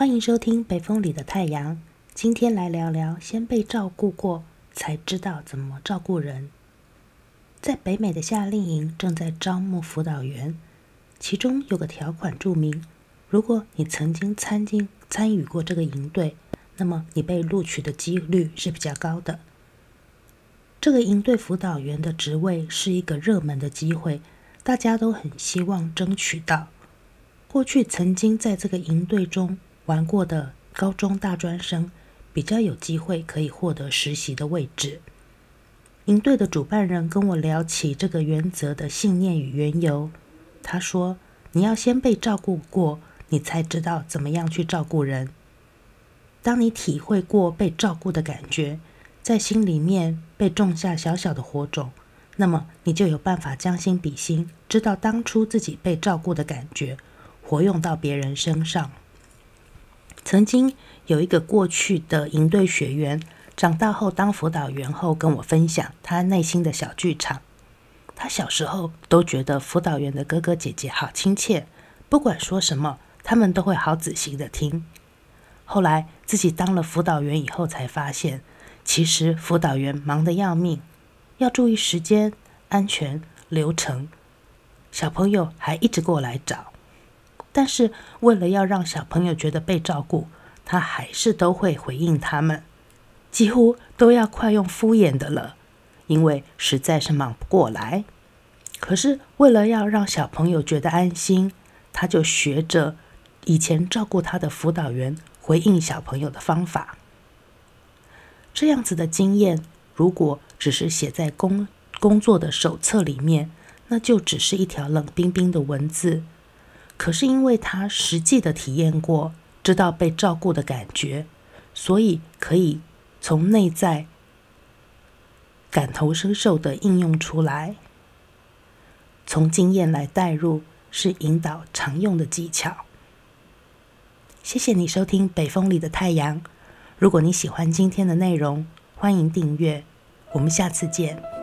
欢迎收听《北风里的太阳》。今天来聊聊，先被照顾过，才知道怎么照顾人。在北美的夏令营正在招募辅导员，其中有个条款注明：如果你曾经参进参与过这个营队，那么你被录取的几率是比较高的。这个营队辅导员的职位是一个热门的机会，大家都很希望争取到。过去曾经在这个营队中玩过的高中大专生，比较有机会可以获得实习的位置。营队的主办人跟我聊起这个原则的信念与缘由，他说：“你要先被照顾过，你才知道怎么样去照顾人。当你体会过被照顾的感觉，在心里面被种下小小的火种，那么你就有办法将心比心，知道当初自己被照顾的感觉。”活用到别人身上。曾经有一个过去的营队学员，长大后当辅导员后，跟我分享他内心的小剧场。他小时候都觉得辅导员的哥哥姐姐好亲切，不管说什么，他们都会好仔细的听。后来自己当了辅导员以后，才发现其实辅导员忙得要命，要注意时间、安全、流程，小朋友还一直过来找。但是，为了要让小朋友觉得被照顾，他还是都会回应他们，几乎都要快用敷衍的了，因为实在是忙不过来。可是，为了要让小朋友觉得安心，他就学着以前照顾他的辅导员回应小朋友的方法。这样子的经验，如果只是写在工工作的手册里面，那就只是一条冷冰冰的文字。可是因为他实际的体验过，知道被照顾的感觉，所以可以从内在感同身受的应用出来。从经验来带入，是引导常用的技巧。谢谢你收听《北风里的太阳》。如果你喜欢今天的内容，欢迎订阅。我们下次见。